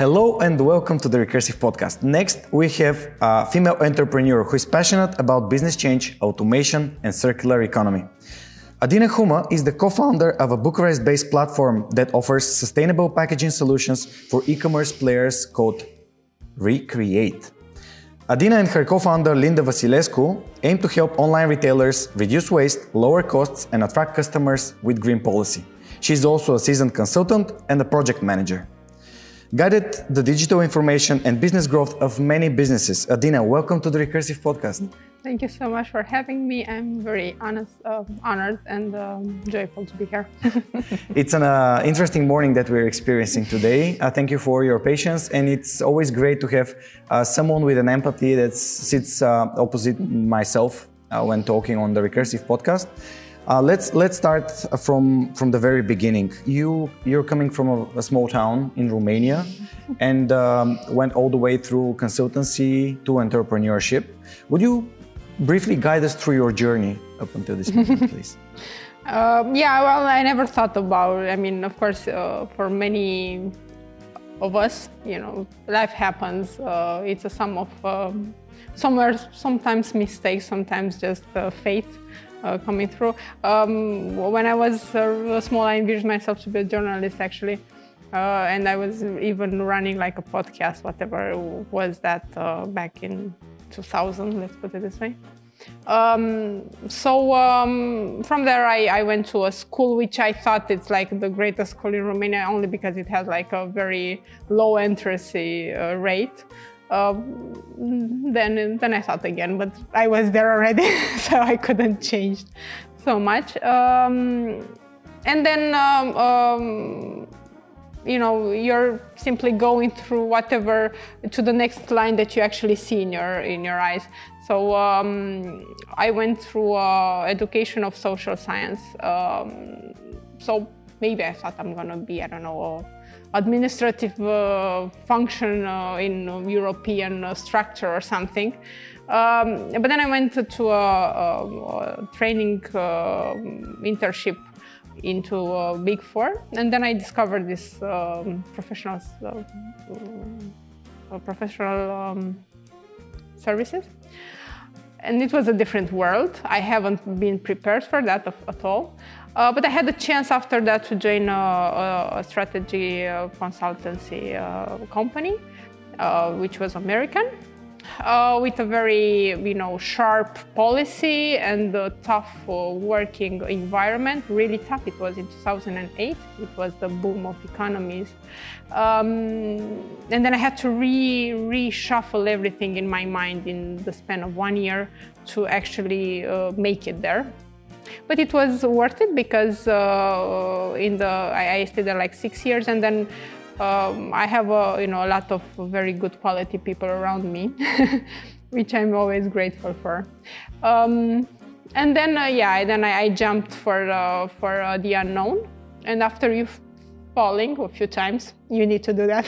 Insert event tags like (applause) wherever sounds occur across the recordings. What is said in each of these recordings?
Hello and welcome to the Recursive Podcast. Next, we have a female entrepreneur who is passionate about business change, automation, and circular economy. Adina Huma is the co-founder of a Bucharest-based platform that offers sustainable packaging solutions for e-commerce players called R-Create. Adina and her co-founder Linda Vasilescu aim to help online retailers reduce waste, lower costs, and attract customers with green policy. She is also a seasoned consultant and a project manager. Guided the digital transformation and business growth of many businesses. Adina, welcome to the Recursive Podcast. Thank you so much for having me. I'm very honest, uh, honored and um, joyful to be here. (laughs) it's an uh, interesting morning that we're experiencing today. Uh, thank you for your patience, and it's always great to have uh, someone with an empathy that sits uh, opposite myself uh, when talking on the Recursive podcast. Let's let's start from from the very beginning. You you're coming from a, a small town in Romania, (laughs) and um, went all the way through consultancy to entrepreneurship. Would you briefly guide us through your journey up until this moment, (laughs) please. Um, yeah, well, I never thought about. I mean, of course, uh, for many of us, you know, life happens. Uh, it's a sum of um, somewhere, sometimes mistakes, sometimes just uh, faith uh, coming through. Um, when I was uh, small, I envisioned myself to be a journalist, actually. Uh, and I was even running like a podcast, whatever was that back in 2000, let's put it this way. Um, so um, from there, I, I, went to a school which I thought it's like the greatest school in Romania, only because it has like a very low entrance uh, rate. Uh, then, then I thought again, but I was there already, (laughs) so I couldn't change so much. Um, and then um, um, you know you're simply going through whatever to the next line that you actually see in your in your eyes so um, i went through uh, education of social science um, so maybe i thought i'm gonna be i don't know administrative uh, function uh, in european uh, structure or something um, but then i went to a, a, training internship into Big Four, and then I discovered this um, professional uh, professional um, services, and it was a different world. I haven't been prepared for that at all. Uh, but I had a chance after that to join a, a strategy uh, consultancy uh, company, which was American uh, with a very you know sharp policy and a tough uh, working environment. Really tough. It was in 2008 it was the boom of economies. Um, and then i had to re reshuffle everything in my mind in the span of one year to actually uh, make it there but it was worth it because uh, in the I, I stayed there like six years and then um, I have a, you know, a lot of very good quality people around me, (laughs) which I'm always grateful for. Um, and then, uh, yeah, then I, I, jumped for, uh, for uh, the unknown. And after you falling a few times, you need to do that.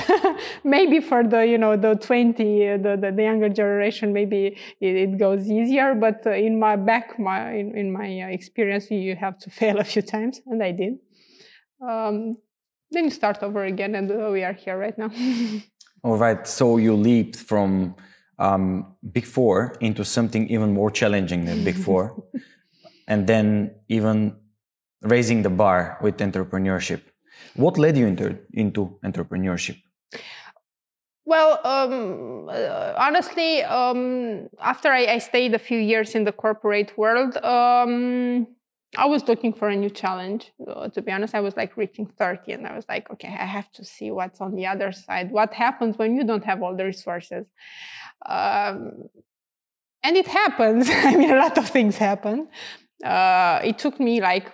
(laughs) maybe for the, you know, the 20, uh, the, the, the younger generation, maybe it, it, goes easier. But uh, in my back, my, in, in my uh, experience, you have to (laughs) fail a few times, and I did. Um, then you start over again, and uh, we are here right now. (laughs) All right. So you leaped from um, Big Four into something even more challenging than Big Four, and then even raising the bar with entrepreneurship. What led you into, into entrepreneurship? Well, um, uh, honestly, um, after I, I, stayed a few years in the corporate world, um, I was looking for a new challenge. Uh, to be honest, I was like reaching 30 and I was like, okay, I have to see what's on the other side. What happens when you don't have all the resources? Um, and it happens. (laughs) I mean, a lot of things happen. Uh, it took me like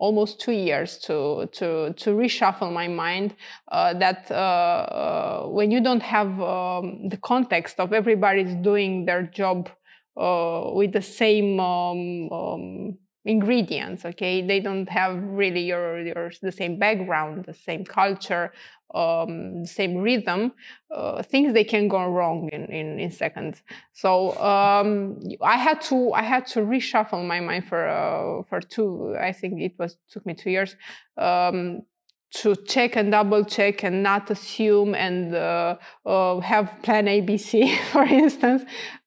almost two years to to to reshuffle my mind uh, that uh, uh when you don't have um, the context of everybody's doing their job uh, with the same um, um, ingredients okay? They don't have really your, your the same background the same culture um, the same rhythm uh, things they can go wrong in, in, in seconds. So um, i had to i had to reshuffle my mind for uh, for two i think it was took me two years um, to check and double check and not assume and uh, uh, have plan ABC, (laughs) for instance,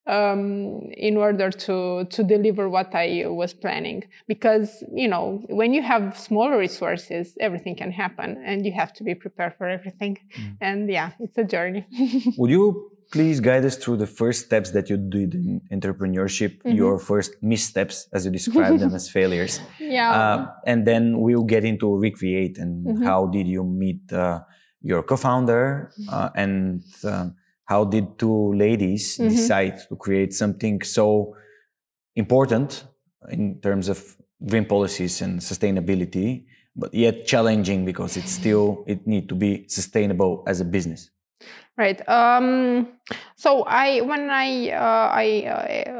um, in order to to deliver what I was planning. Because you know, when you have smaller resources, everything can happen, and you have to be prepared for everything. Mm. And yeah, it's a journey. (laughs) Would you please guide us through the first steps that you did in entrepreneurship, mm-hmm. your first missteps, as you describe them as (laughs) failures. Yeah. Uh, and then we'll get into R-Create and mm-hmm. how did you meet uh, your co-founder uh, and uh, how did two ladies mm-hmm. decide to create something so important in terms of green policies and sustainability, but yet challenging because it's still it need to be sustainable as a business. Right. Um, so I, when I uh, I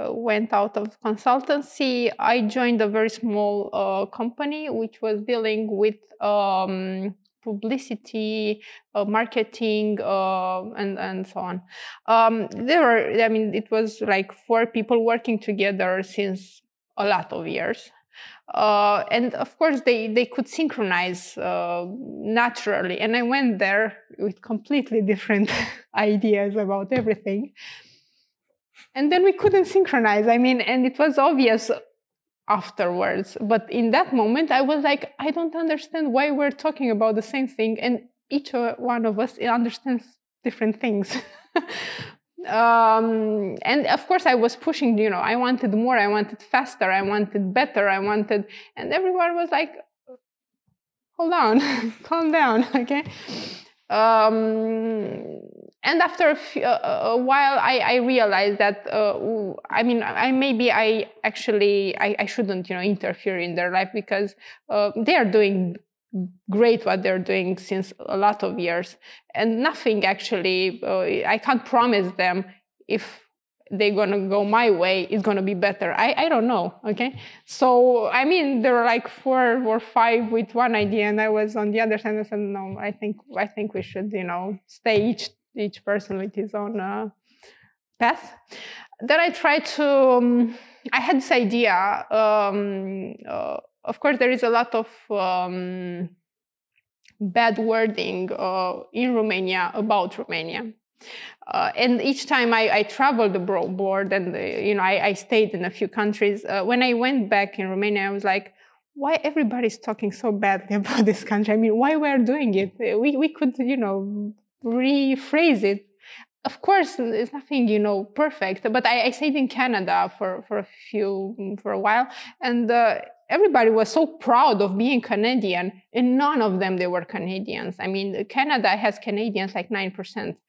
uh, went out of consultancy, I joined a very small uh, company which was dealing with um, publicity, uh, marketing, uh, and and so on. Um, there were, I mean, it was like four people working together since a lot of years. Uh, and of course, they, they could synchronize uh, naturally. And I went there with completely different (laughs) ideas about everything. And then we couldn't synchronize. I mean, and it was obvious afterwards. But in that moment, I was like, I don't understand why we're talking about the same thing. And each one of us understands different things. (laughs) um, and of course i was pushing you know i wanted more i wanted faster i wanted better i wanted and everyone was like hold on (laughs) calm down (laughs) okay? Um, and after a, few, a while I, I, realized that uh, i mean i maybe i actually I, I, shouldn't you know interfere in their life because uh, they are doing great what they're doing since a lot of years. And nothing actually uh, i can't promise them if they're gonna go my way it's gonna be better. I, I don't know okay? So i mean there were like four or five with one idea and i was on the other side and said no i think i think we should you know stay each each person with his own uh, path. Then i tried to um, i had this idea um, uh, of course, there is a lot of um, bad wording uh, in Romania about Romania. Uh, and each time I, I traveled abroad and uh, you know I, I, stayed in a few countries, uh, when I went back in Romania, I was like, why everybody's talking so badly (laughs) about this country? I mean, why we're doing it? We we could you know rephrase it. Of course, it's nothing you know perfect, but I, I stayed in Canada for for a few for a while, and uh, everybody was so proud of being Canadian, and none of them they were Canadians. I mean, Canada has Canadians like nine percent.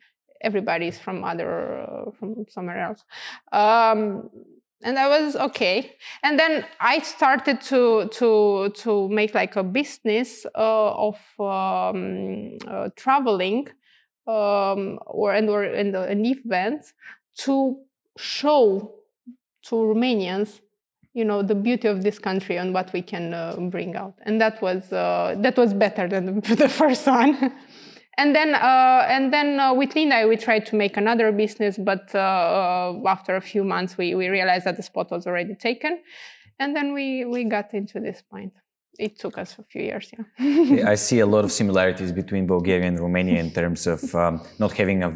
Everybody is from other uh, from somewhere else. Um, and I was okay. And then I started to to to make like a business uh, of um, uh, traveling um, or and or and an event to show to Romanians you know the beauty of this country and what we can uh, bring out. And that was uh, that was better than (laughs) the first one. (laughs) And then uh, and then uh, with linda we tried to make another business but uh, uh, after a few months we, we realized that the spot was already taken. And then we we got into this point. It took us a few years yeah. (laughs) I see a lot of similarities between bulgaria and romania in terms of um, not having a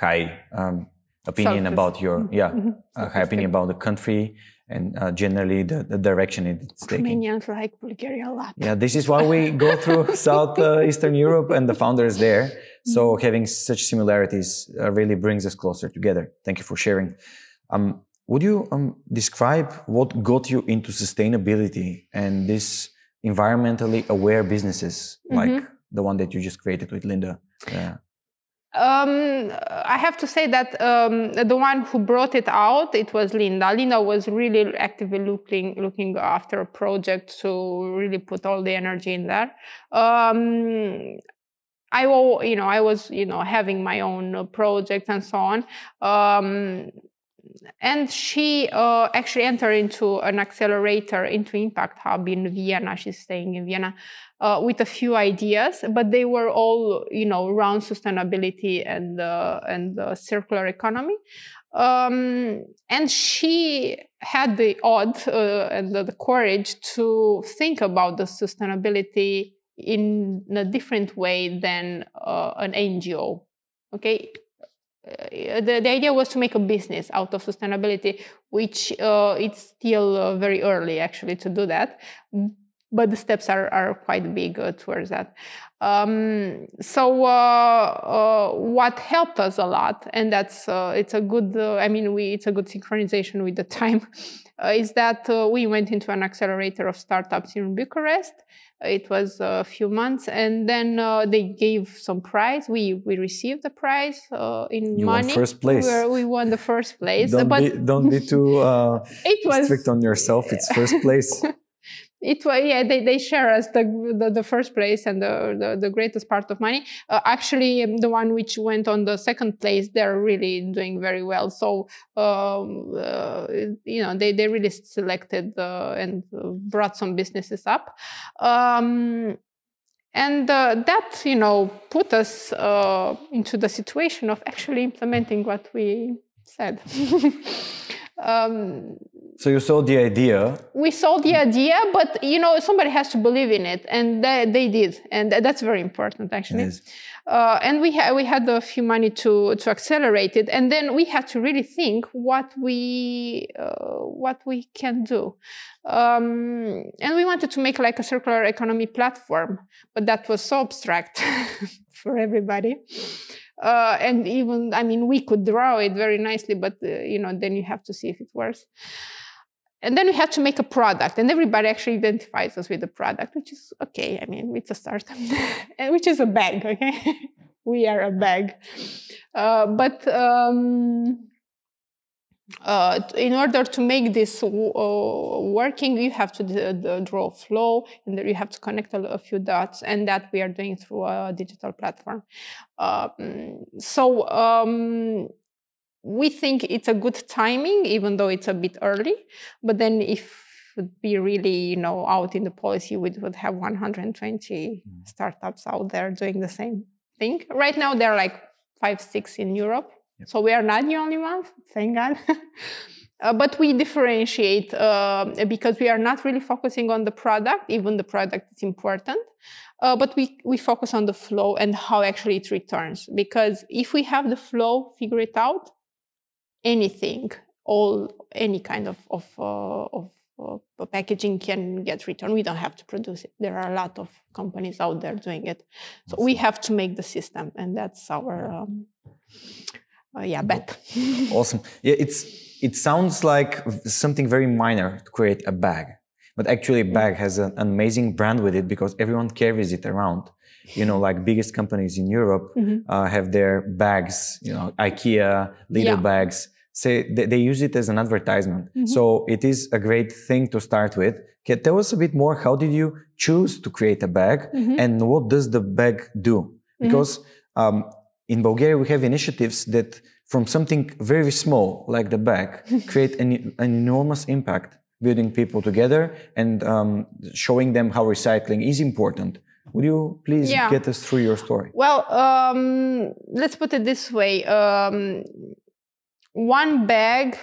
high um, opinion about your yeah mm-hmm. high opinion about the country and uh, generally the, the, direction it's taking. Romanians like Bulgaria a lot. Yeah, this is why we go (laughs) through (laughs) Southeastern uh, Europe and the founders there. So mm-hmm. having such similarities uh, really brings us closer together. Thank you for sharing. Um, would you um, describe what got you into sustainability and this environmentally aware businesses mm-hmm. like the one that you just created with Linda? Yeah. Um, I have to say that um, the one who brought it out, it was Linda. Linda was really actively looking looking after a project to really put all the energy in there. Um, I, you know, I was, you know, having my own project and so on. Um, and she uh, actually entered into an accelerator into Impact Hub in Vienna. She's staying in Vienna uh, with a few ideas, but they were all, you know, around sustainability and uh, and circular economy. Um, and she had the odd uh, and the, the, courage to think about the sustainability in a different way than uh, an NGO. Okay, the, the idea was to make a business out of sustainability, which uh, it's still uh, very early actually to do that, but the steps are, are quite big uh, towards that. Um, so uh, uh, what helped us a lot, and that's it's a good, I mean, we it's a good synchronization with the (laughs) time, is that we went into an accelerator of startups in Bucharest it was a few months, and then uh, they gave some prize. We we received the prize uh, in you money. Won first place. We, were, we, won the first (laughs) place. don't, but be, don't be too uh, (laughs) it was, strict on yourself. It's first place. (laughs) it was yeah they, they share us the, the, the first place and the, the, the greatest part of money. Uh, actually um, the one which went on the second place they're really doing very well. So um, uh, you know they, they really selected uh, and brought some businesses up. Um, and uh, that you know put us uh, into the situation of actually implementing what we said. (laughs) Um, so you saw the idea. We saw the idea, but you know somebody has to believe in it, and they, they did, and that's very important actually. Yes. Uh, and we had we had a few money to to accelerate it, and then we had to really think what we uh, what we can do. Um, and we wanted to make like a circular economy platform, but that was so abstract (laughs) for everybody. Uh, and even i mean we could draw it very nicely but uh, you know then you have to see if it works and then we had to make a product and everybody actually identifies us with the product which is okay. I mean it's a startup (laughs) and which is a bag okay? (laughs) We are a bag. Uh, but um, uh, in order to make this uh, working, you have to draw a flow and you have to connect a, few dots, and that we are doing through a digital platform. Um, so um, we think it's a good timing, even though it's a bit early. But then if would be really, you know, out in the policy, we would have 120 mm. startups out there doing the same thing. Right now, there are like five, six in Europe. Yep. So we are not the only ones, thank God. (laughs) uh, but we differentiate uh, because we are not really focusing on the product, even the product is important. Uh, but we, we focus on the flow and how actually it returns. Because if we have the flow figure it out, anything, all any kind of of, uh, of uh, packaging can get returned. We don't have to produce it. There are a lot of companies out there doing it, so we have to make the system, and that's our um, uh, yeah bet. (laughs) awesome. Yeah, it's it sounds like something very minor to create a bag, but actually, a bag has an amazing brand with it because everyone carries it around you know, like biggest companies in Europe mm-hmm. uh, have their bags, you know, IKEA, Lidl yeah. bags. Say they, they, use it as an advertisement. Mm-hmm. So it is a great thing to start with. Can tell us a bit more. How did you choose to create a bag, mm-hmm. and what does the bag do? Mm-hmm. Because um, in Bulgaria we have initiatives that from something very small like the bag (laughs) create an, an enormous impact building people together and um, showing them how recycling is important would you please yeah. get us through your story? Well, um, let's put it this way um, one bag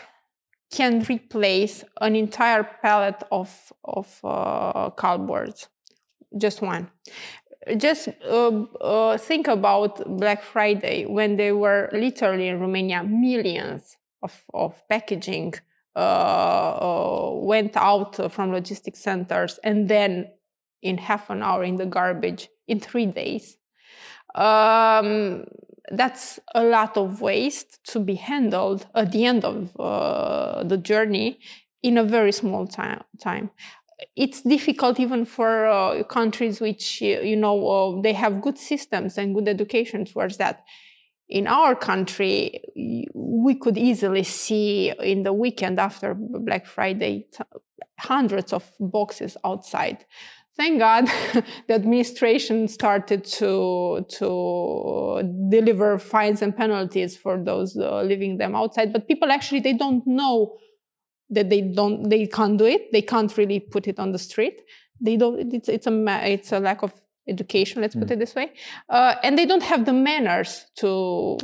can replace an entire pallet of, of uh, cardboards, just one. Just uh, uh, think about Black Friday when there were literally in Romania millions of, of packaging uh, uh, went out from logistic centers and then in half an hour in the garbage in three days. Um, that's a lot of waste to be handled at the end of uh, the journey in a very small time. time. It's difficult even for uh, countries which, you know, uh, they have good systems and good education towards that. In our country, we could easily see in the weekend after Black Friday hundreds of boxes outside thank God (laughs) the administration started to to deliver fines and penalties for those uh, leaving them outside. But people actually they don't know that they don't they can't do it. They can't really put it on the street. They don't. It's it's a it's a lack of education. Let's mm. put it this way, uh, and they don't have the manners to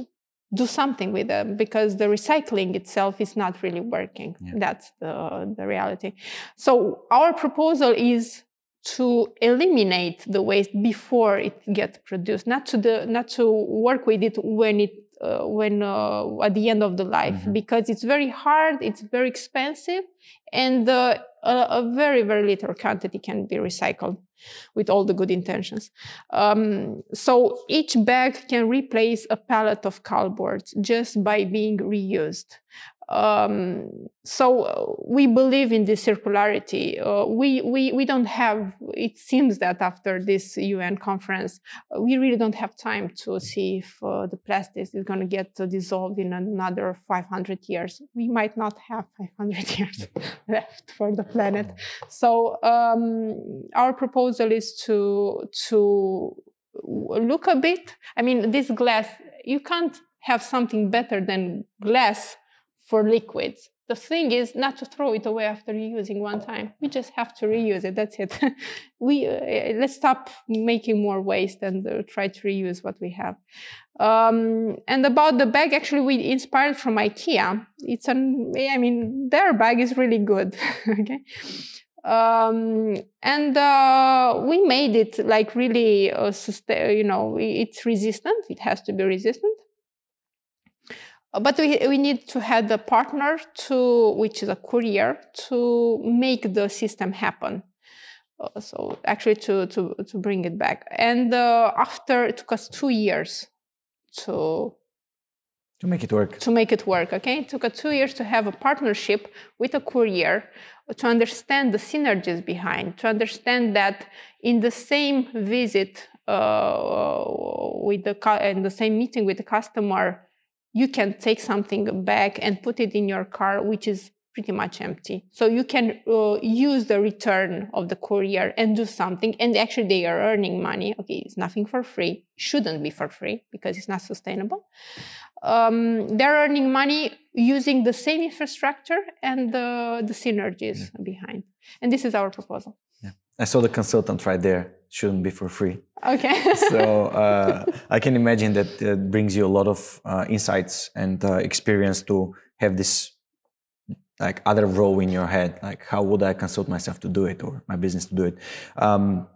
do something with them because the recycling itself is not really working. Yeah. That's the the reality. So our proposal is to eliminate the waste before it gets produced, not to the not to work with it when it uh, when uh, at the end of the life mm-hmm. because it's very hard, it's very expensive, and uh, a, a, very very little quantity can be recycled with all the good intentions. Um, so each bag can replace a pallet of cardboard just by being reused. Um, so uh, we believe in this circularity. Uh, we, we, we don't have, it seems that after this UN conference, uh, we really don't have time to see if uh, the plastic is going to get dissolved in another 500 years. We might not have (laughs) 500 years (laughs) left for the planet. So um, our proposal is to, to look a bit. I mean, this glass, you can't have something better than glass for liquids. The thing is not to throw it away after using one time. We just have to reuse it. That's it. (laughs) we uh, let's stop making more waste and uh, try to reuse what we have. Um, and about the bag, actually, we inspired from IKEA. It's an, I mean, their bag is really good. (laughs) okay. Um, and uh, we made it like really, uh, you know, it's resistant. It has to be resistant but we, we need to have a partner to which is a courier to make the system happen. Uh, so actually to, to to bring it back. And uh, after it took us two years to to make it work. to make it work okay? It took us two years to have a partnership with a courier to understand the synergies behind to understand that in the same visit uh, with the in the same meeting with the customer you can take something back and put it in your car, which is pretty much empty. So you can uh, use the return of the courier and do something. And actually, they are earning money. Okay, it's nothing for free. Shouldn't be for free because it's not sustainable. Um, they're earning money using the same infrastructure and the, the synergies yeah. behind. And this is our proposal. I saw the consultant right there. Shouldn't be for free. Okay. (laughs) so uh, I can imagine that it brings you a lot of uh, insights and uh, experience to have this like other role in your head. Like how would I consult myself to do it or my business to do it? Um,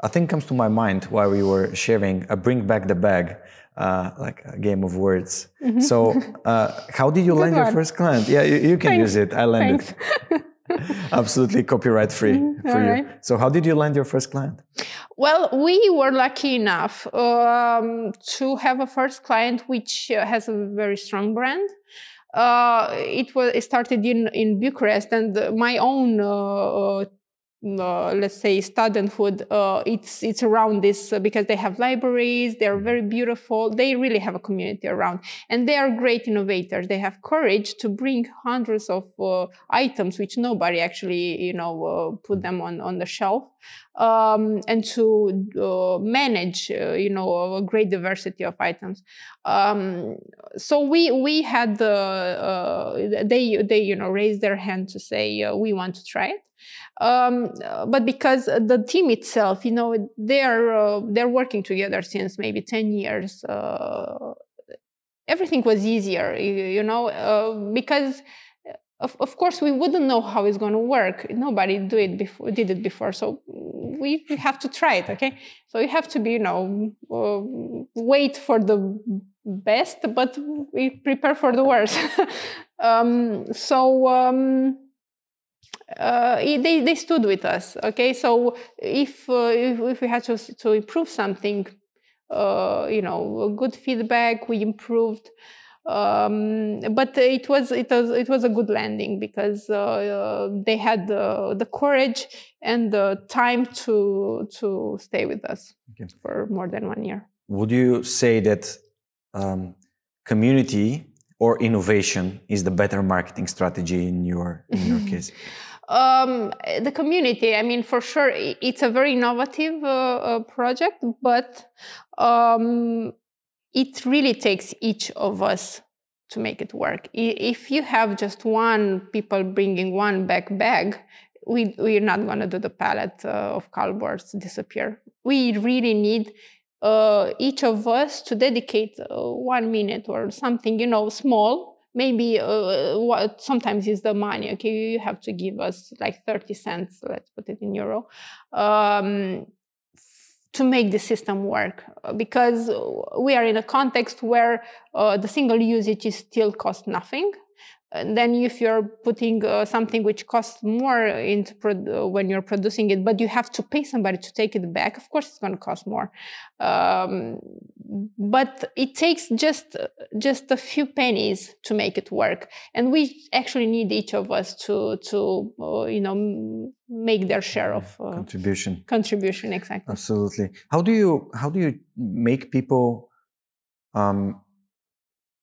I think comes to my mind while we were sharing. a bring back the bag. Uh, like a game of words. Mm-hmm. So, uh, how did you (laughs) land your first client? Yeah, you, you can Thanks. use it. I landed. (laughs) (laughs) Absolutely copyright free mm-hmm. for you. Right. So, how did you land your first client? Well, we were lucky enough um, to have a first client which uh, has a very strong brand. Uh, it was it started in in Bucharest, and my own uh, uh let's say studenthood uh, it's it's around this uh, because they have libraries they're very beautiful they really have a community around and they are great innovators. They have courage to bring hundreds of uh, items which nobody actually you know uh, put them on on the shelf um, and to uh, manage you know a great diversity of items. Um, so we we had the they they you know raised their hand to say we want to try it um, but because the team itself, you know, they're uh, they're working together since maybe ten years. Uh, everything was easier, you, you know, uh, because of, of course we wouldn't know how it's going to work. Nobody do it before, did it before, so we, have to try it. Okay, so you have to be, you know, uh, wait for the best, but we prepare for the worst. (laughs) um, so. Um, uh, they, they stood with us. Okay, so if uh, if, if, we had to, to improve something, uh, you know, good feedback, we improved. Um, but it was it was it was a good landing because uh, they had the, the courage and the time to to stay with us okay. for more than one year. Would you say that um, community or innovation is the better marketing strategy in your in your (laughs) case? Um, the community, I mean, for sure, it's a very innovative uh, uh, project, but um, it really takes each of us to make it work. If you have just one people bringing one back bag, we, we're not going to do the palette uh, of cardboards disappear. We really need uh, each of us to dedicate uh, one minute or something, you know, small maybe uh, what sometimes is the money okay? You have to give us like 30 cents let's put it in euro um, to make the system work because we are in a context where uh, the single usage is still cost nothing and then if you're putting uh, something which costs more into pro- when you're producing it but you have to pay somebody to take it back of course it's going to cost more. Um, but it takes just just a few pennies to make it work. And we actually need each of us to to uh, you know make their share of uh, contribution. contribution exactly. Absolutely. How do you how do you make people um,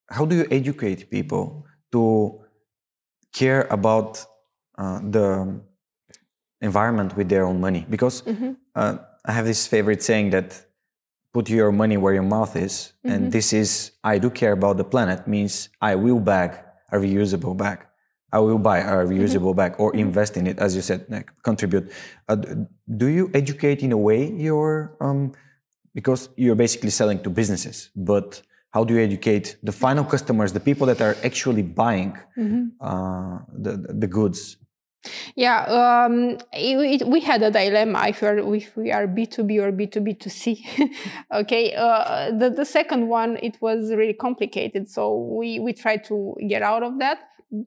how do you educate people to care about uh, the environment with their own money because mm-hmm. uh, i have this favorite saying that put your money where your mouth is mm-hmm. and this is i do care about the planet means i will bag a reusable bag i will buy a mm-hmm. reusable mm-hmm. bag or mm-hmm. invest in it as you said like, contribute uh, do you educate in a way your um, because you're basically selling to businesses but how do you educate the final customers, the people that are actually buying mm-hmm. uh, the, the goods? Yeah, um, it, it, we had a dilemma if, if we are B2B or B2B2C. (laughs) okay, uh, the, the second one, it was really complicated. So we, we tried to get out of that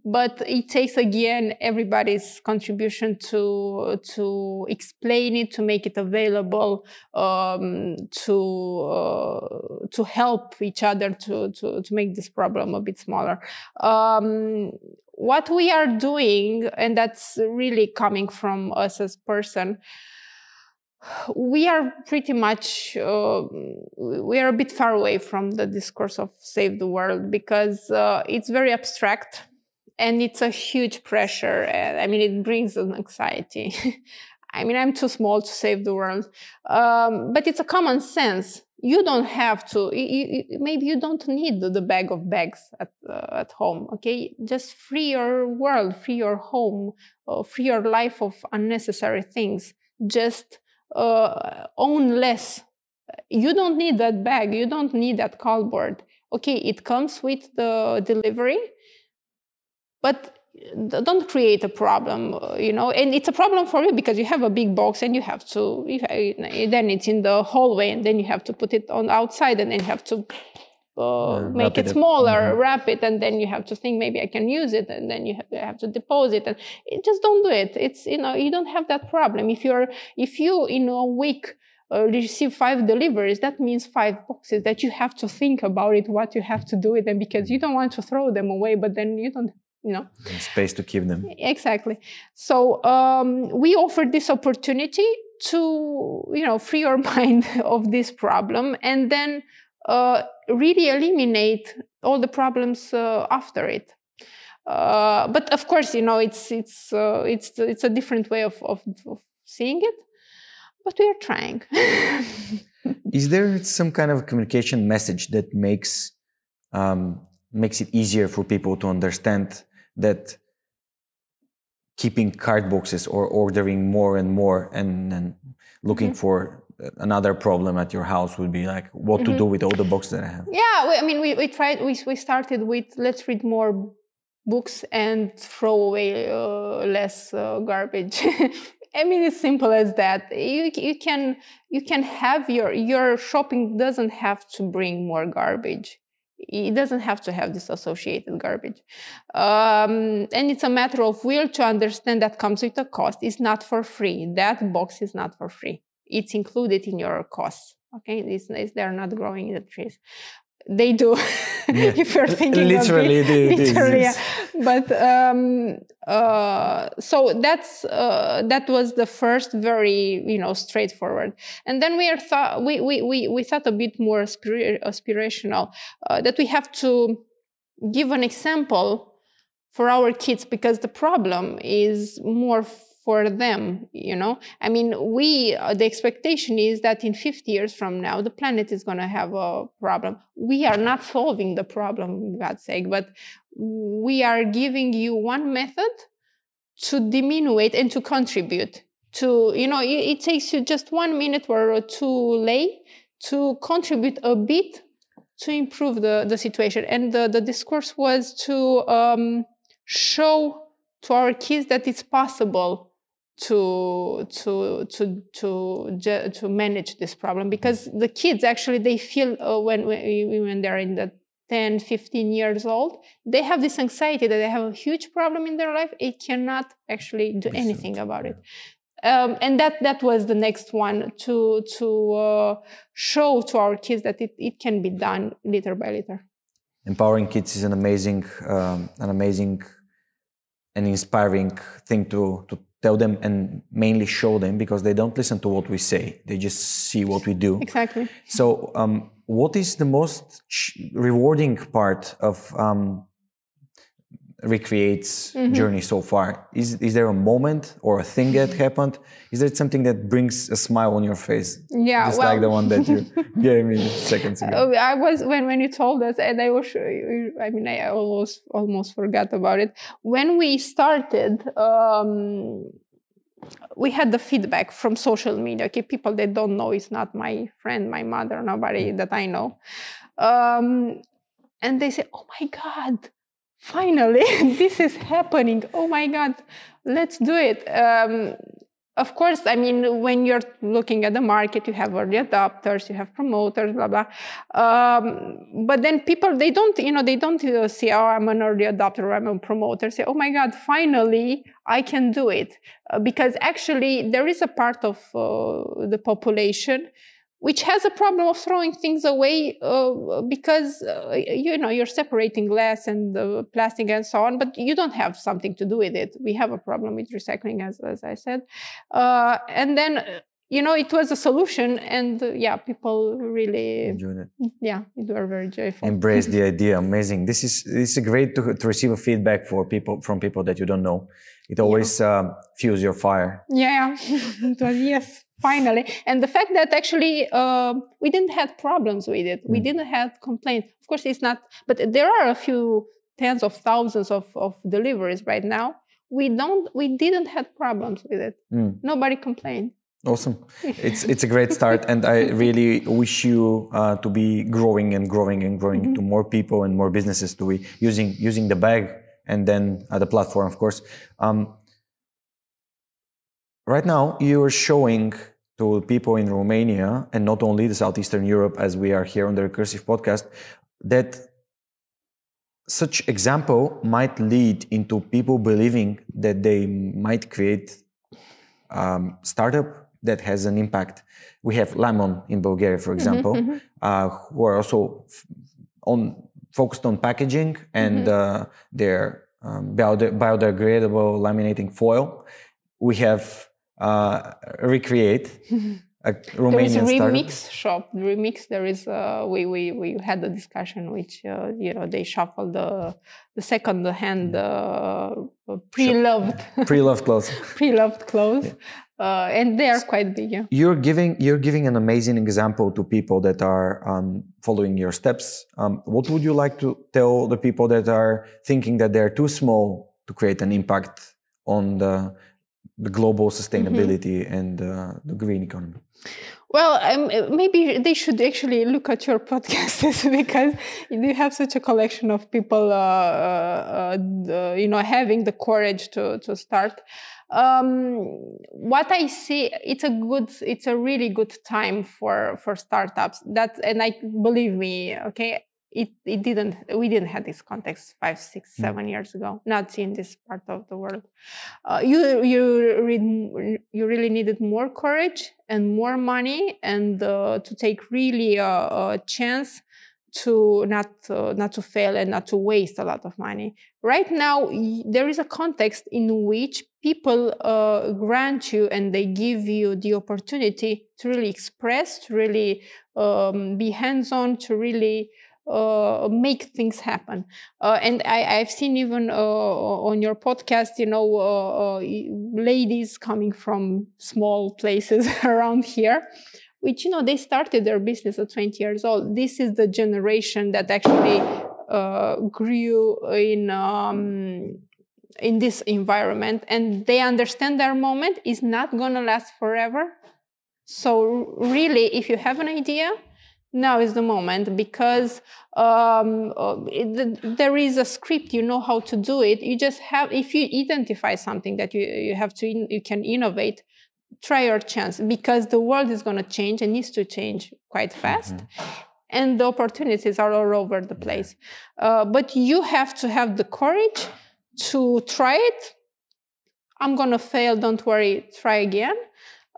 but it takes again everybody's contribution to to explain it to make it available um, to uh, to help each other to, to to make this problem a bit smaller. Um, what we are doing and that's really coming from us as a person we are pretty much uh, we are a bit far away from the discourse of save the world because uh, it's very abstract and it's a huge pressure. I mean, it brings an anxiety. (laughs) I mean, I'm too small to save the world, um, but it's a common sense. You don't have to. You, you, maybe you don't need the, bag of bags at uh, at home. Okay, just free your world, free your home, uh, free your life of unnecessary things. Just uh, own less. You don't need that bag. You don't need that cardboard. Okay, it comes with the delivery but don't create a problem uh, you know and it's a problem for you because you have a big box and you have to then it's in the hallway and then you have to put it on outside and then you have to uh, make it smaller mm-hmm. wrap it and then you have to think maybe i can use it and then you have, you have to deposit and it, just don't do it. It's you know you don't have that problem. If you're if you in a week uh, receive five deliveries, that means five boxes that you have to think about it, what you have to do with them because you don't want to throw them away, but then you don't you know? Space to keep them. Exactly. So um, we offer this opportunity to you know free your (laughs) mind of this problem and then uh, really eliminate all the problems uh, after it. Uh, but of course you know it's it's uh, it's it's a different way of, of, of seeing it but we are trying. (laughs) Is there some kind of communication message that makes um, makes it easier for people to understand that keeping card boxes or ordering more and more and, and looking mm-hmm. for another problem at your house would be like what mm-hmm. to do with all the books that I have. Yeah, we, I mean, we, we tried, we, we started with let's read more books and throw away uh, less uh, garbage. (laughs) I mean, it's simple as that. You, you can you can have your your shopping doesn't have to bring more garbage it doesn't have to have this associated garbage. Um, and it's a matter of will to understand that comes with a cost. It's not for free. That box is not for free. It's included in your costs. Okay, it's, it's, they're not growing in the trees they do yeah. (laughs) if you're thinking literally of it, literally yeah. but um, uh, so that's uh, that was the first very you know straightforward and then we are thought we, we we we thought a bit more aspirational uh, that we have to give an example for our kids because the problem is more for them you know i mean we uh, the expectation is that in 50 years from now the planet is going to have a problem we are not solving the problem god's sake but we are giving you one method to diminuate and to contribute to you know it, it takes you just one minute or two lay to contribute a bit to improve the, the situation. And the, the discourse was to um, show to our kids that it's possible to to to to to manage this problem because the kids actually they feel uh, when when they're in the 10 15 years old they have this anxiety that they have a huge problem in their life. It cannot actually do anything about it. um, and that that was the next one to to uh, show to our kids that it, it can be done little by little. Empowering kids is an amazing um, an amazing and inspiring thing to to tell them and mainly show them because they don't listen to what we say. They just see what we do. Exactly. So um, what is the most rewarding part of um, R-Create's mm-hmm. journey so far. Is is there a moment or a thing that (laughs) happened? Is there something that brings a smile on your face? Yeah just well, like the one that you (laughs) (laughs) gave me seconds ago. Oh, i was when when you told us and i was i mean i almost almost forgot about it. When we started um, we had the feedback from social media. Okay people that don't know it's not my friend my mother nobody mm. that i know. Um, and they say oh my god finally (laughs) this is happening. Oh my god. Let's do it. Um, of course i mean when you're looking at the market you have early adopters you have promoters blah blah. Um, but then people they don't you know they don't uh, see oh i'm an early adopter or i'm a promoter. Say oh my god finally i can do it. Uh, because actually there is a part of uh, the population which has a problem of throwing things away uh, because uh, you know you're separating glass and uh, plastic and so on but you don't have something to do with it. We have a problem with recycling as, as i said. Uh, and then you know it was a solution and uh, yeah people really enjoyed it. Yeah it were very joyful. Embrace (laughs) the idea. Amazing. This is this is great to, to receive a feedback for people from people that you don't know. It always yeah. fuels your fire. Yeah, yeah. (laughs) yes finally. And the fact that actually uh, we didn't have problems with it. Mm. we didn't have complaints. Of course it's not but there are a few tens of thousands of, of deliveries right now. We don't we didn't have problems with it. Mm. nobody complained. Awesome. (laughs) It's it's a great start and i really wish you uh, to be growing and growing and growing mm-hmm. to more people and more businesses to be using using the bag and then uh, the platform of course. Um, Right now, you are showing to people in Romania and not only the Southeastern Europe, as we are here on the Recursive podcast, that such example might lead into people believing that they might create um, startup that has an impact. We have Lemon in Bulgaria, for mm-hmm, example, mm-hmm, uh, who are also f- on focused on packaging and mm-hmm. uh, their um, biodegradable laminating foil. We have uh, R-Create (laughs) a Romanian there is a remix startup. shop. Remix. There is. Uh, we we we had a discussion which uh, you know they shuffle the the second hand uh, pre-loved (laughs) pre-loved clothes. (laughs) pre-loved clothes. Yeah. Uh, and they are quite big. Yeah. You're giving you're giving an amazing example to people that are um, following your steps. Um, what would you like to tell the people that are thinking that they're too small to create an impact on the the global sustainability mm-hmm. and uh, the green economy? Well, um, maybe they should actually look at your (laughs) podcast because you have such a collection of people, uh, uh, uh, you know, having the courage to to start. Um, what I see, it's a good, it's a really good time for for startups. That and I believe me, okay, it, it didn't we didn't have this context five six seven six hmm. years ago not in this part of the world uh, you you re- you really needed more courage and more money and uh, to take really a, a chance to not uh, not to fail and not to waste a lot of money right now there is a context in which people uh, grant you and they give you the opportunity to really express to really um, be hands on to really uh, make things happen. Uh, and I, have seen even uh, on your podcast, you know, uh, uh, ladies coming from small places (laughs) around here, which, you know, they started their business at 20 years old. This is the generation that actually uh, grew in. Um, in this environment and they understand their moment is not going to last forever so really if you have an idea now is the moment because um, uh, it, there is a script you know how to do it. You just have if you identify something that you, you have to in, you can innovate try your chance because the world is going to change and needs to change quite fast. Mm-hmm. and the opportunities are all over the place. Uh, but you have to have the courage to try it. I'm going to fail don't worry try again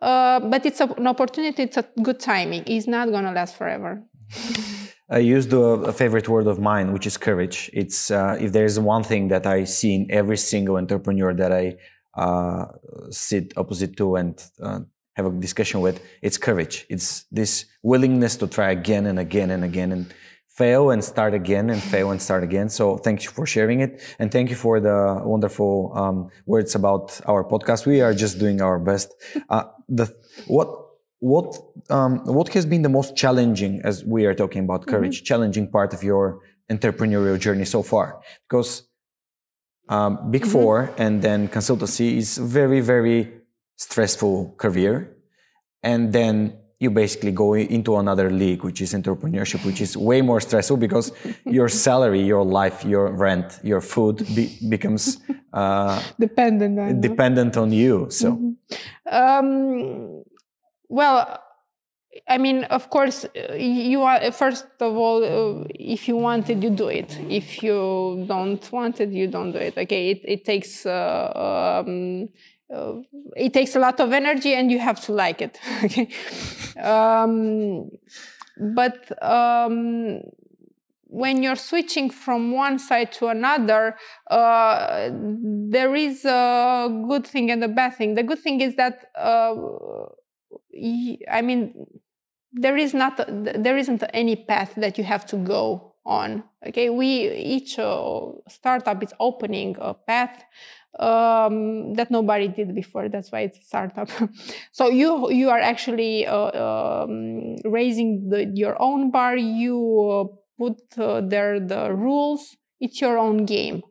uh, but it's an opportunity. It's a good timing. It's not going to last forever. (laughs) I used a, favorite word of mine, which is courage. It's uh, if there's one thing that I see in every single entrepreneur that I uh, sit opposite to and uh, have a discussion with, it's courage. It's this willingness to try again and again and again and fail and start again and fail and start again. So thank you for sharing it. And thank you for the wonderful um, words about our podcast. We are just doing our best. Uh, the, what, what, um, what has been the most challenging as we are talking about mm-hmm. courage, mm-hmm. challenging part of your entrepreneurial journey so far? Because um, Big mm-hmm. Four and then consultancy is very, very stressful career. And then you basically go into another league, which is entrepreneurship, which is way more stressful because (laughs) your salary, your life, your rent, your food be- becomes (laughs) uh, dependent on dependent on you. So, mm-hmm. um, well, I mean, of course, you are first of all, uh, if you want it, you do it. If you don't want it, you don't do it. Okay, it, it takes. Uh, um, uh, it takes a lot of energy and you have to like it (laughs) okay? Um, but um, when you're switching from one side to another uh, there is a good thing and a bad thing. The good thing is that uh, i mean there is not there isn't any path that you have to go on okay? We each uh, startup is opening a path um, that nobody did before. That's why it's a startup. (laughs) so you you are actually uh, um, raising the, your own bar. You uh, put uh, there the rules. It's your own game.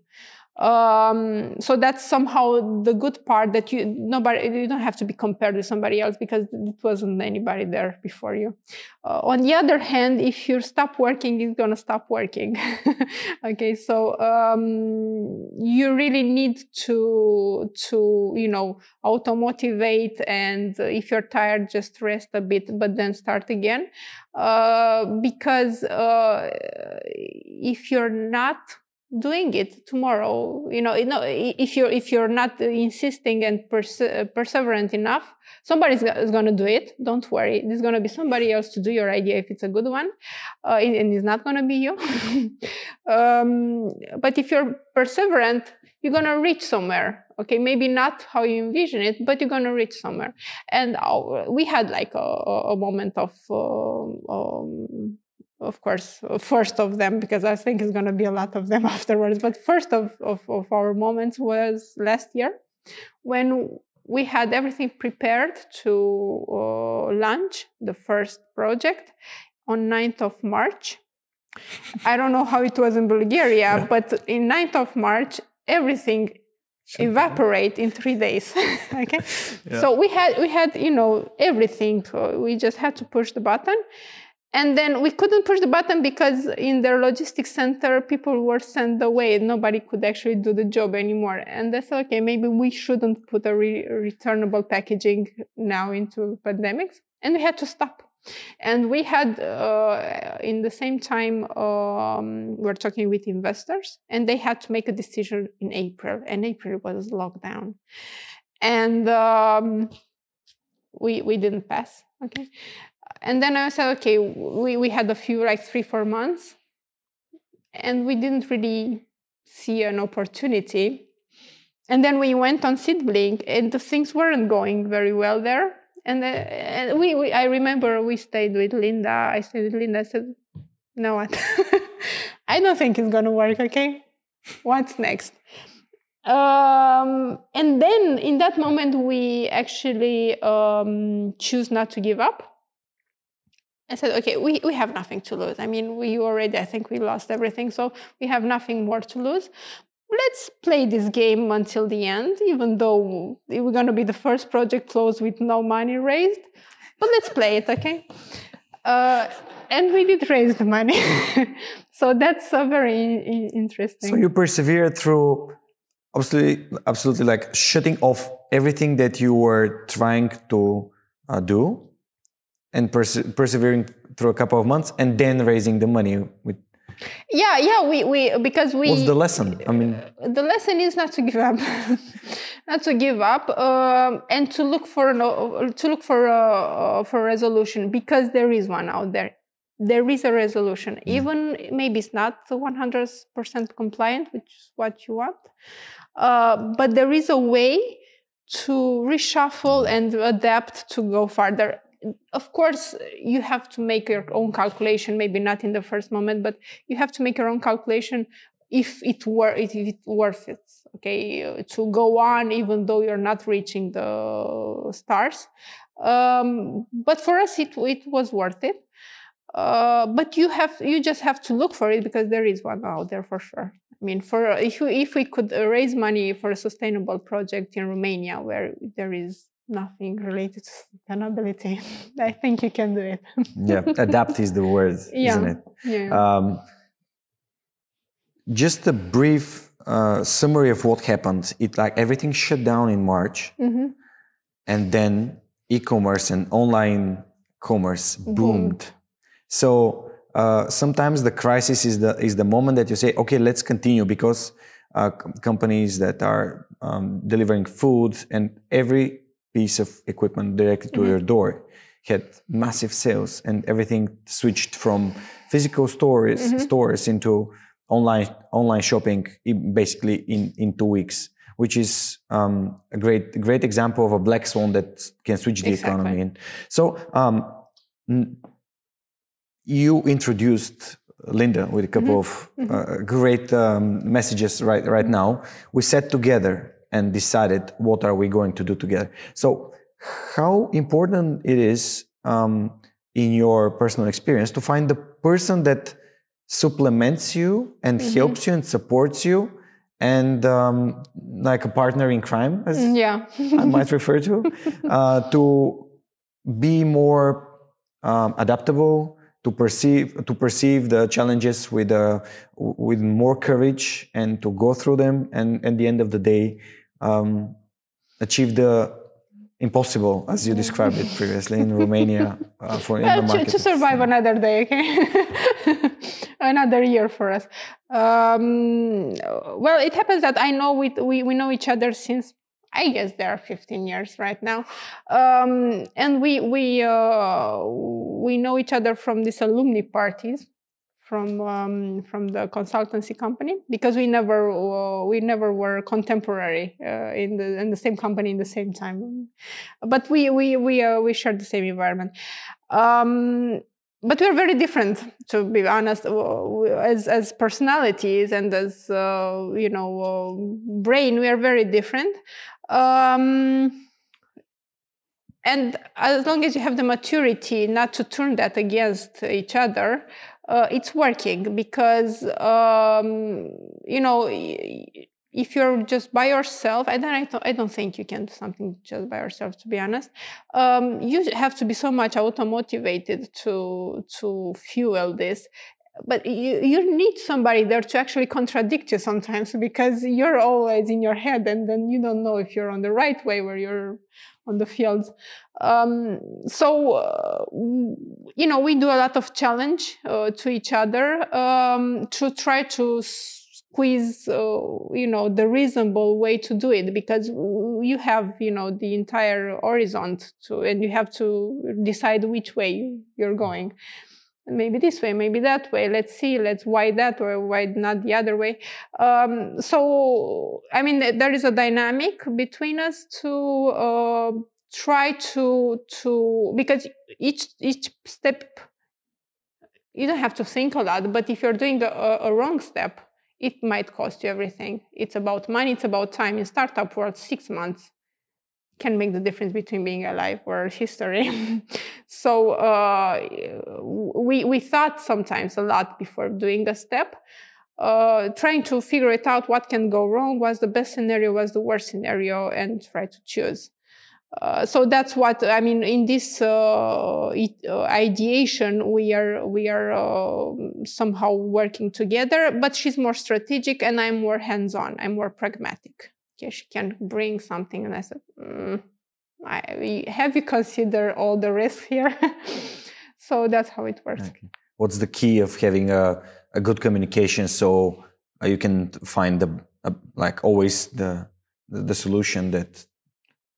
Um, so that's somehow the good part that you nobody you don't have to be compared with somebody else because it wasn't anybody there before you. Uh, on the other hand, if you stop working, it's gonna stop working. (laughs) okay, so um, you really need to to you know auto motivate and if you're tired, just rest a bit, but then start again. Uh, because uh, if you're not doing it tomorrow you know you know if you're if you're not insisting and perse- perseverant enough somebody's going to do it. Don't worry. There's going to be somebody else to do your idea if it's a good one uh, and it's not going to be you. (laughs) Um, but if you're perseverant you're going to reach somewhere. Okay maybe not how you envision it but you're going to reach somewhere. And uh, we had like a, a moment of uh, um, of course, first of them, because I think it's going to be a lot of them (laughs) afterwards. But first of, of, of our moments was last year when we had everything prepared to uh, launch the first project on 9th of March. I don't know how it was in Bulgaria, yeah. but in 9th of March, everything evaporate in three days (laughs) okay yeah. so we had we had you know everything so we just had to push the button and then we couldn't push the button because in their logistics center, people were sent away. Nobody could actually do the job anymore. And they said, okay, maybe we shouldn't put a re- returnable packaging now into pandemics. And we had to stop. And we had, uh, in the same time, um, we are talking with investors, and they had to make a decision in April. And April was lockdown. And um, we, we didn't pass. Okay and then I said, okay, we, we had a few, like three, four months, and we didn't really see an opportunity. And then we went on Seedblink, and the things weren't going very well there. And, uh, and we, we, I remember we stayed with Linda. I stayed with Linda. I said, you know what? (laughs) I don't think it's going to work, okay? What's next? Um, and then in that moment, we actually um, choose not to give up I said, okay, we, we have nothing to lose. I mean, we already, I think we lost everything, so we have nothing more to lose. Let's play this game until the end, even though we're going to be the first project closed with no money raised. But let's play it, okay? Uh, and we did raise the money. (laughs) so that's a very interesting. So you persevered through absolutely, absolutely like shutting off everything that you were trying to uh, do and perse- persevering through a couple of months and then raising the money with yeah yeah we, we because we what's the lesson? I mean the lesson is not to give up (laughs) not to give up um, and to look for an, to look for a, for a resolution because there is one out there. There is a resolution. Mm. even maybe it's not 100% compliant which is what you want uh, but there is a way to reshuffle and adapt to go farther of course you have to make your own calculation maybe not in the first moment but you have to make your own calculation if it were if it's worth it okay to go on even though you're not reaching the stars. Um, but for us it, it was worth it. Uh, but you have you just have to look for it because there is one out there for sure. I mean for if, if we could raise money for a sustainable project in romania where there is nothing related to sustainability. (laughs) I think you can do it. yeah, (laughs) adapt is the word, yeah. isn't it? Yeah. Um, just a brief uh, summary of what happened. It like everything shut down in March, mm-hmm. and then e-commerce and online commerce boomed. boomed. So uh, sometimes the crisis is the is the moment that you say, okay, let's continue because uh, companies that are um, delivering food and every piece of equipment directly to mm-hmm. your door had massive sales and everything switched from physical stores mm-hmm. stores into online online shopping basically in in two weeks which is um, a great great example of a black swan that can switch the exactly. economy in so um, you introduced Linda with a couple mm-hmm. of uh, great um, messages right right now we sat together and decided what are we going to do together. So, how important it is um, in your personal experience to find the person that supplements you and mm-hmm. helps you and supports you and um, like a partner in crime, as mm, yeah. I might (laughs) refer to, uh, to be more um, adaptable, to perceive to perceive the challenges with uh, with more courage, and to go through them, and at the end of the day, um, achieve the impossible, as you described it previously in Romania uh, for well, to, to, survive another day, okay, (laughs) another year for us. Um, well, it happens that I know we, we we know each other since I guess there are 15 years right now, um, and we we uh, we know each other from these alumni parties from um, from the consultancy company because we never uh, we never were contemporary uh, in the in the same company in the same time, but we we we uh, we shared the same environment. Um, but we're very different, to be honest, as as personalities and as uh, you know uh, brain. We are very different. Um, and as long as you have the maturity not to turn that against each other uh, it's working because um, you know if you're just by yourself and then I, I don't think you can do something just by yourself to be honest um, you have to be so much auto motivated to to fuel this. But you, you need somebody there to actually contradict you sometimes because you're always in your head and then you don't know if you're on the right way where you're on the fields um, so uh, you know we do a lot of challenge uh, to each other um, to try to squeeze uh, you know the reasonable way to do it because you have you know the entire horizon to and you have to decide which way you're going maybe this way, maybe that way. Let's see, let's why that or why not the other way. Um, so, I mean, there is a dynamic between us to uh, try to to because each each step you don't have to think a lot, but if you're doing a, a wrong step, it might cost you everything. It's about money, it's about time. In startup world, six months can make the difference between being alive or history. (laughs) so uh, we we thought sometimes a lot before doing a step, uh, trying to figure it out what can go wrong, what's the best scenario, what's the worst scenario, and try to choose. Uh, so that's what I mean. In this uh, it, uh, ideation, we are we are uh, somehow working together. But she's more strategic, and I'm more hands-on. I'm more pragmatic. Okay, she can bring something, and I said, mm, I, "Have you considered all the risks here?" (laughs) so that's how it works. Okay. What's the key of having a, a good communication so you can find the like always the the solution that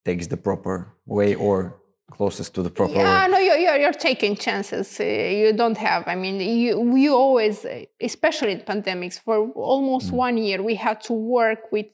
takes the proper way or closest to the proper yeah way. no you're, you're, you're taking chances uh, you don't have i mean you you always especially in pandemics for almost mm. one year we had to work with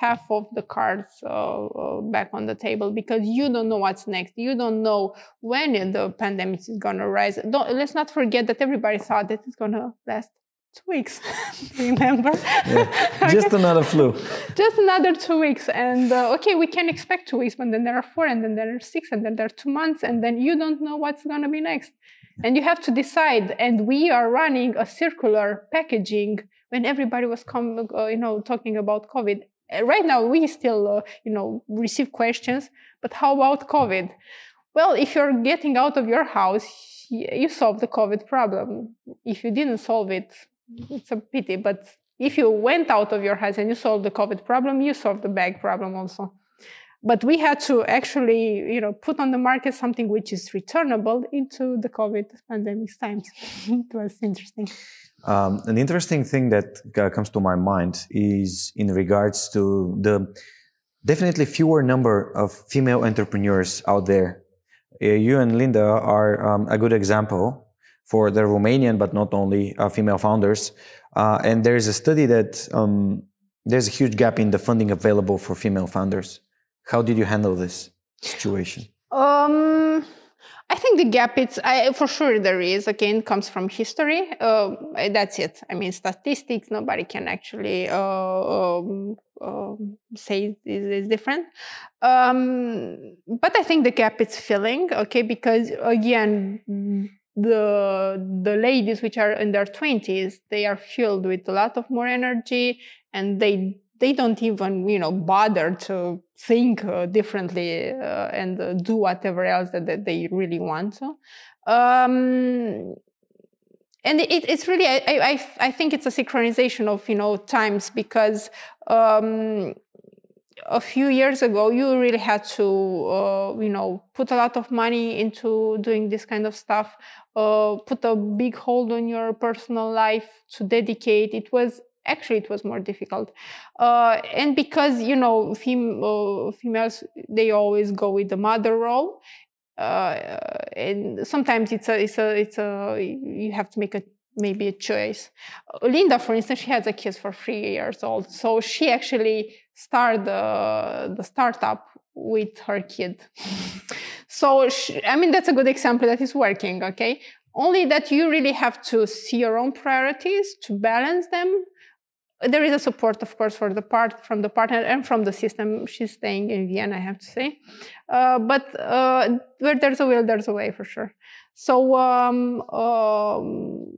half of the cards uh, uh, back on the table because you don't know what's next you don't know when the pandemic is going to rise don't, let's not forget that everybody thought that it's going to last two weeks (laughs) remember? Yeah. (laughs) just another flu. Just another two weeks and uh, okay we can expect two weeks but then there are four and then there are six and then there are two months and then you don't know what's going to be next. And you have to decide and we are running a circular packaging when everybody was com- uh, you know talking about covid. Right now we still uh, you know receive questions but how about covid? Well if you're getting out of your house you solve the covid problem. If you didn't solve it it's a pity. But if you went out of your house and you solved the COVID problem, you solved the bag problem also. But we had to actually, you know, put on the market something which is returnable into the COVID pandemic times. (laughs) it was interesting. Um, an interesting thing that comes to my mind is in regards to the definitely fewer number of female entrepreneurs out there. Uh, you and Linda are um, a good example for the Romanian, but not only uh, female founders. Uh, and there is a study that um, there's a huge gap in the funding available for female founders. How did you handle this situation? Um, I think the gap, it's I, for sure there is. Again, comes from history. Uh, that's it. I mean, statistics. Nobody can actually uh, um, uh, say is different. Um, but I think the gap is filling. Okay, because again the the ladies which are in their 20s they are filled with a lot of more energy and they they don't even you know bother to think uh, differently uh, and uh, do whatever else that, that, they really want to. Um, and it, it's really I, I, I think it's a synchronization of you know times because um, a few years ago, you really had to, uh, you know, put a lot of money into doing this kind of stuff, uh, put a big hold on your personal life to dedicate. It was actually it was more difficult, uh, and because you know, fem- uh, females they always go with the mother role, uh, and sometimes it's a it's a it's a you have to make a maybe a choice. Linda, for instance, she has a kid for three years old, so she actually started the, startup with her kid. so, she, I mean, that's a good example that is working, okay? Only that you really have to see your own priorities to balance them. There is a support, of course, for the part from the partner and from the system. She's staying in Vienna, I have to say. Uh, but uh, where there's a will, there's a way for sure. So um, um,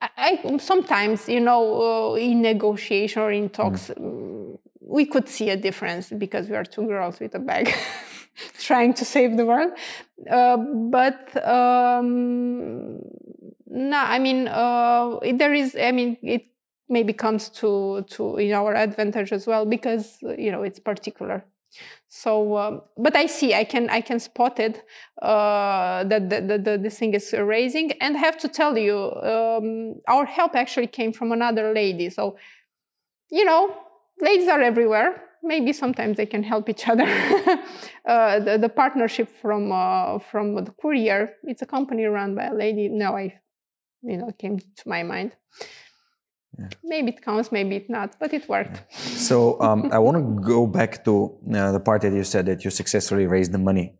I, sometimes, you know, uh, in negotiation or in talks, mm. we could see a difference because we are two girls with a bag (laughs) trying to save the world. Uh, but um, no, I mean, uh, there is, I mean, it maybe comes to, to in our advantage as well because, you know, it's particular so, um, but I see, I can, I can spot it uh, that the, the, the, thing is raising, and I have to tell you, um, our help actually came from another lady. So, you know, ladies are everywhere. Maybe sometimes they can help each other. (laughs) uh, the, the, partnership from uh, from the courier, it's a company run by a lady. Now I, you know, came to my mind. Yeah. Maybe it counts, maybe it not, but it worked. Yeah. So um, I want to go back to uh, the part that you said that you successfully raised the money.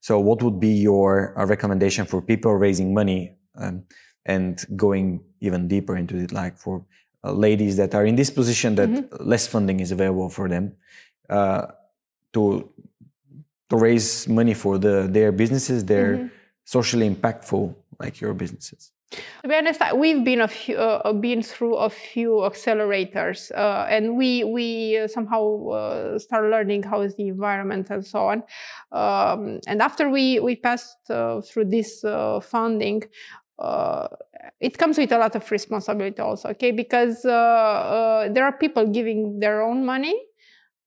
So what would be your uh, recommendation for people raising money um, and going even deeper into it, like for uh, ladies that are in this position that mm-hmm. less funding is available for them uh, to to raise money for the their businesses, their mm-hmm. socially impactful like your businesses? To be honest, we've been a few, uh, been through a few accelerators, uh, and we we uh, somehow uh, start learning how is the environment and so on. Um, and after we we passed uh, through this uh, funding, it comes with a lot of responsibility also. Okay, because there are people giving their own money,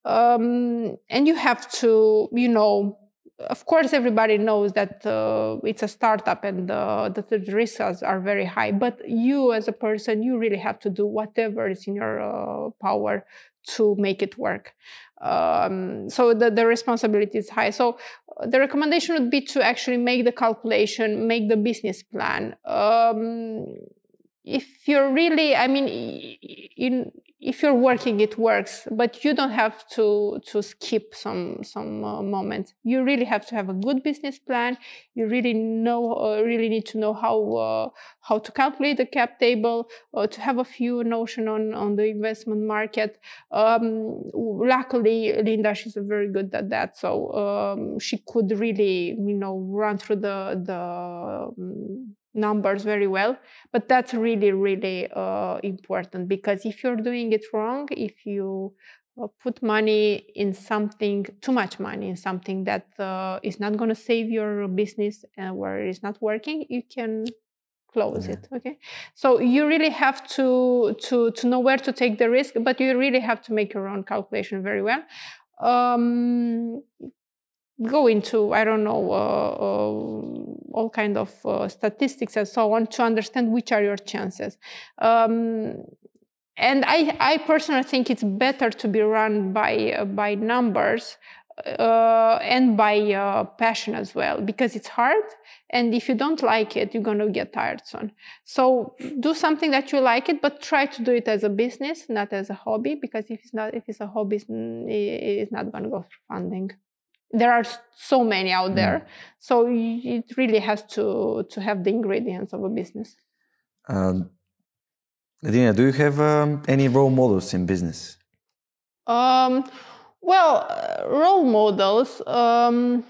um, and you have to you know of course, everybody knows that uh, it's a startup and uh, that the risks are very high. But you, as a person, you really have to do whatever is in your uh, power to make it work. Um, so the, the responsibility is high. So uh, the recommendation would be to actually make the calculation, make the business plan. Um, if you're really, I mean, in, if you're working, it works, but you don't have to to skip some some uh, moments. You really have to have a good business plan. You really know, uh, really need to know how uh, how to calculate the cap table, uh, to have a few notion on on the investment market. Um, luckily, Linda, she's very good at that, so um, she could really, you know, run through the the. Um, numbers very well but that's really really uh, important because if you're doing it wrong if you uh, put money in something too much money in something that uh, is not going to save your business and where it's not working you can close it okay? So you really have to to to know where to take the risk but you really have to make your own calculation very well. Um, go into i don't know uh, uh, all kind of uh, statistics and so on to understand which are your chances. Um, and I, I personally think it's better to be run by uh, by numbers uh, and by uh, passion as well because it's hard and if you don't like it you're going to get tired soon. So do something that you like it but try to do it as a business not as a hobby because if it's not if it's a hobby it's not going to go through funding there are so many out mm. there so it really has to to have the ingredients of a business. Um, Adina, do you have um, any role models in business? Um, well uh, role models um,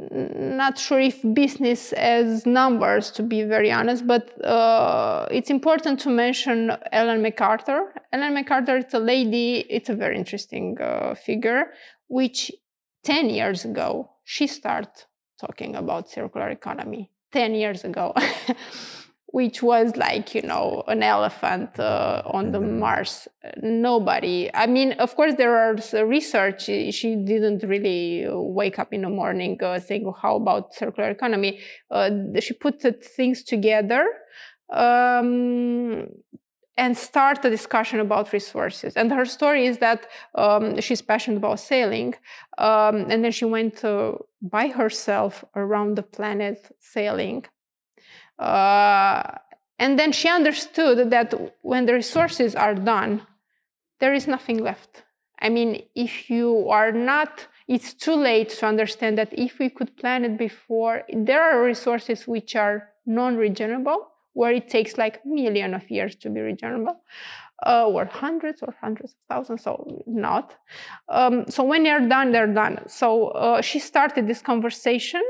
not sure if business as numbers to be very honest but uh, it's important to mention ellen macarthur. Ellen macarthur it's a lady it's a very interesting uh, figure which 10 years ago she started talking about circular economy 10 years ago (laughs) which was like you know an elephant uh, on the mm-hmm. mars nobody i mean of course there are research she didn't really wake up in the morning uh, saying oh, how about circular economy uh, she put things together um, and start a discussion about resources. And her story is that um, she's passionate about sailing, um, and then she went uh, by herself around the planet sailing. Uh, and then she understood that when the resources are done, there is nothing left. I mean, if you are not, it's too late to understand that if we could plan it before, there are resources which are non regenerable where it takes like million of years to be regenerable, uh, or hundreds or hundreds of thousands, so not. Um, so when they're done, they're done. So uh, she started this conversation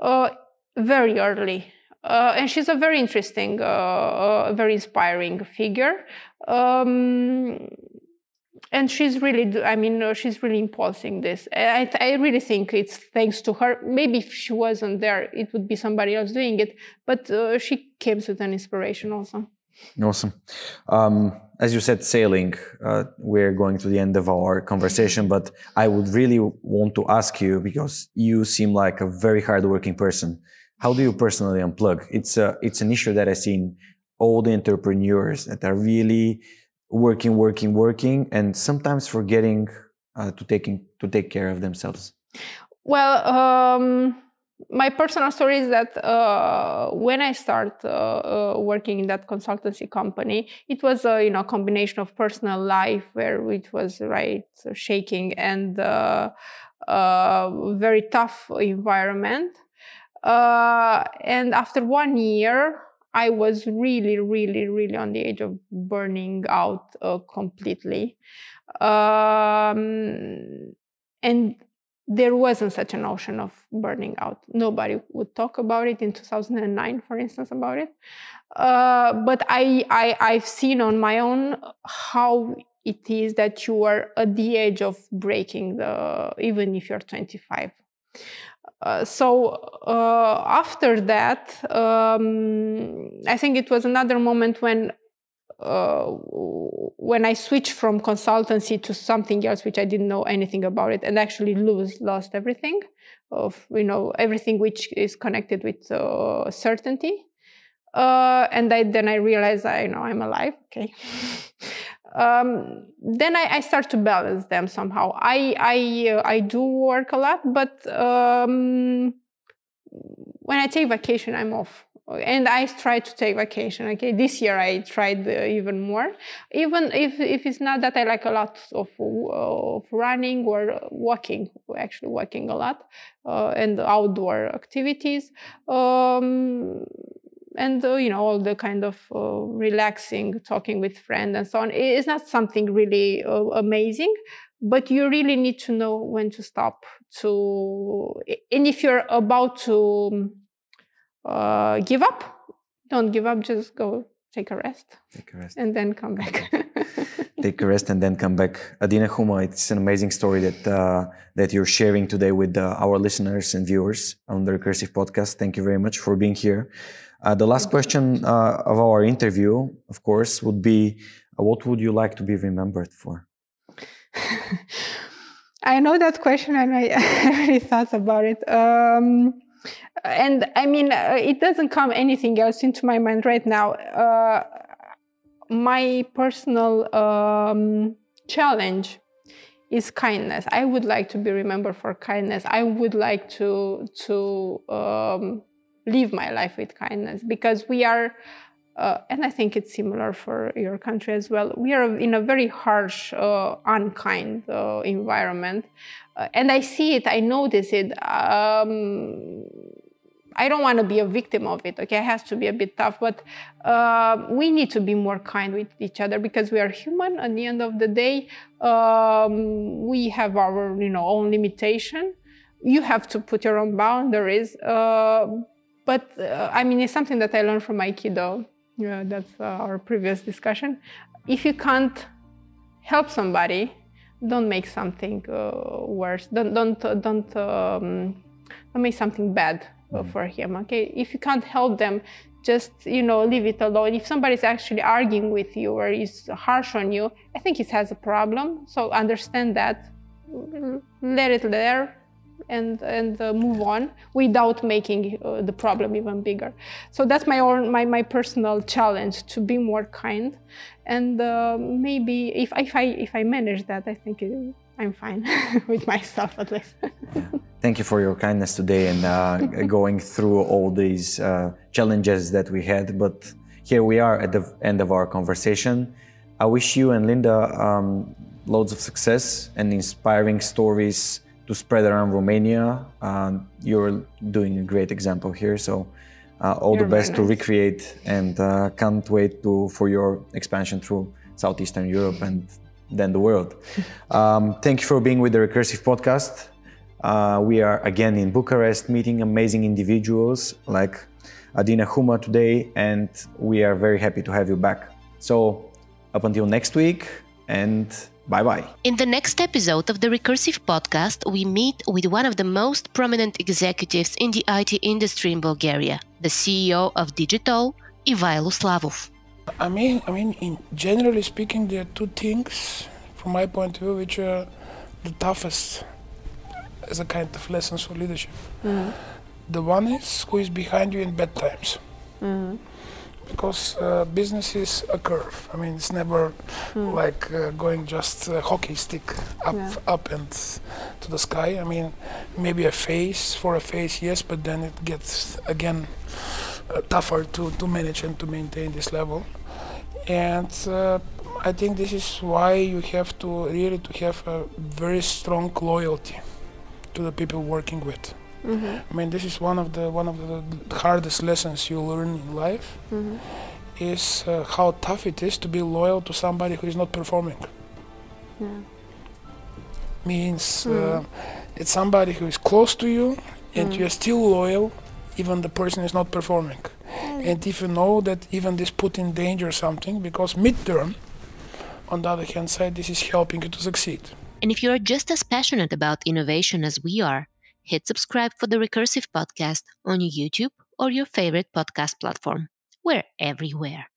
uh, very early. Uh, and she's a very interesting, uh, uh, very inspiring figure. Um, and she's really i mean uh, she's really impulsing this. I, I really think it's thanks to her. Maybe if she wasn't there it would be somebody else doing it. But uh, she came with an inspiration also. Awesome. Um, as you said sailing uh, we're going to the end of our conversation but i would really want to ask you because you seem like a very hardworking person. How do you personally unplug? It's a it's an issue that i've seen all the entrepreneurs that are really working, working, working, and sometimes forgetting uh, to taking to take care of themselves? Well, um, my personal story is that uh, when I started uh, uh, working in that consultancy company, it was a you know combination of personal life where it was right shaking and uh, uh, very tough environment. and after one year, I was really, really, really on the edge of burning out uh, completely. Um, and there wasn't such a notion of burning out. Nobody would talk about it in 2009, for instance, about it. Uh, but I, I, I've seen on my own how it is that you are at the edge of breaking the, even if you're 25. Uh, so uh, after that, um, I think it was another moment when uh, when I switched from consultancy to something else, which I didn't know anything about it, and actually lose lost everything of you know everything which is connected with uh, certainty. Uh, and I, then I realized I you know I'm alive. Okay. (laughs) um, then I, I, start to balance them somehow. I I uh, I do work a lot, but um, when I take vacation, I'm off and I try to take vacation. Okay, this year I tried uh, even more. Even if if it's not that I like a lot of of running or walking, actually walking a lot, uh, and outdoor activities. Um, and uh, you know all the kind of uh, relaxing talking with friends and so on it's not something really uh, amazing but you really need to know when to stop to and if you're about to uh, give up. Don't give up. Just go take a rest. Take a rest. And then come back. take a rest and then come back. Adina Huma, it's an amazing story that uh, that you're sharing today with uh, our listeners and viewers on the Recursive podcast. Thank you very much for being here. Uh, the last question uh, of our interview, of course, would be uh, what would you like to be remembered for? (laughs) I know that question and I, (laughs) really thought about it. Um, and I mean, uh, it doesn't come anything else into my mind right now. Uh, my personal um, challenge is kindness. I would like to be remembered for kindness. I would like to to um, live my life with kindness because we are. Uh, and I think it's similar for your country as well. We are in a very harsh, uh, unkind uh, environment, uh, and I see it. I notice it. Um, I don't want to be a victim of it. Okay, it has to be a bit tough, but uh, we need to be more kind with each other because we are human. At the end of the day, um, we have our you know own limitation. You have to put your own boundaries. Uh, but uh, I mean, it's something that I learned from Aikido. Yeah, that's uh, our previous discussion. If you can't help somebody, don't make something uh, worse. Don't don't don't um, don't make something bad mm. for him okay if you can't help them just you know leave it alone if somebody's actually arguing with you or is harsh on you i think he has a problem so understand that let it there and and uh, move on without making uh, the problem even bigger so that's my own my, my personal challenge to be more kind and uh, maybe if, if i if i manage that i think it, I'm fine (laughs) with myself at least. (laughs) Thank you for your kindness today and uh, (laughs) going through all these uh, challenges that we had. But here we are at the end of our conversation. I wish you and Linda um, loads of success and inspiring stories to spread around Romania. Uh, you're doing a great example here. So uh, all you're the best nice. to R-Create and uh, can't wait to, for your expansion through Southeastern Europe and then the world. (laughs) Um, thank you for being with the Recursive Podcast. Uh, we are again in Bucharest meeting amazing individuals like Adina Huma today, and we are very happy to have you back. So, up until next week, and bye bye. In the next episode of the Recursive Podcast, we meet with one of the most prominent executives in the IT industry in Bulgaria, the CEO of Digital, Ivailo Slavov. I mean, I mean, in generally speaking, there are two things, from my point of view, which are the toughest as a kind of lessons for leadership. Mm-hmm. The one is who is behind you in bad times. Mm-hmm. Because uh, business is a curve. I mean, it's never mm. like uh, going just a hockey stick up, yeah. up and to the sky. I mean, maybe a phase for a phase, yes, but then it gets again uh, tougher to, to manage and to maintain this level. And uh, I think this is why you have to really to have a very strong loyalty to the people working with. Mm-hmm. I mean, this is one of the one of the hardest lessons you learn in life. Mm-hmm. Is uh, how tough it is to be loyal to somebody who is not performing. Yeah. Means mm-hmm. It's somebody who is close to you and you're still loyal even the person is not performing. And if you know that even this put in danger something, because midterm, on the other hand side, this is helping you to succeed. And if you are just as passionate about innovation as we are, hit subscribe for the Recursive Podcast on YouTube or your favorite podcast platform. We're everywhere.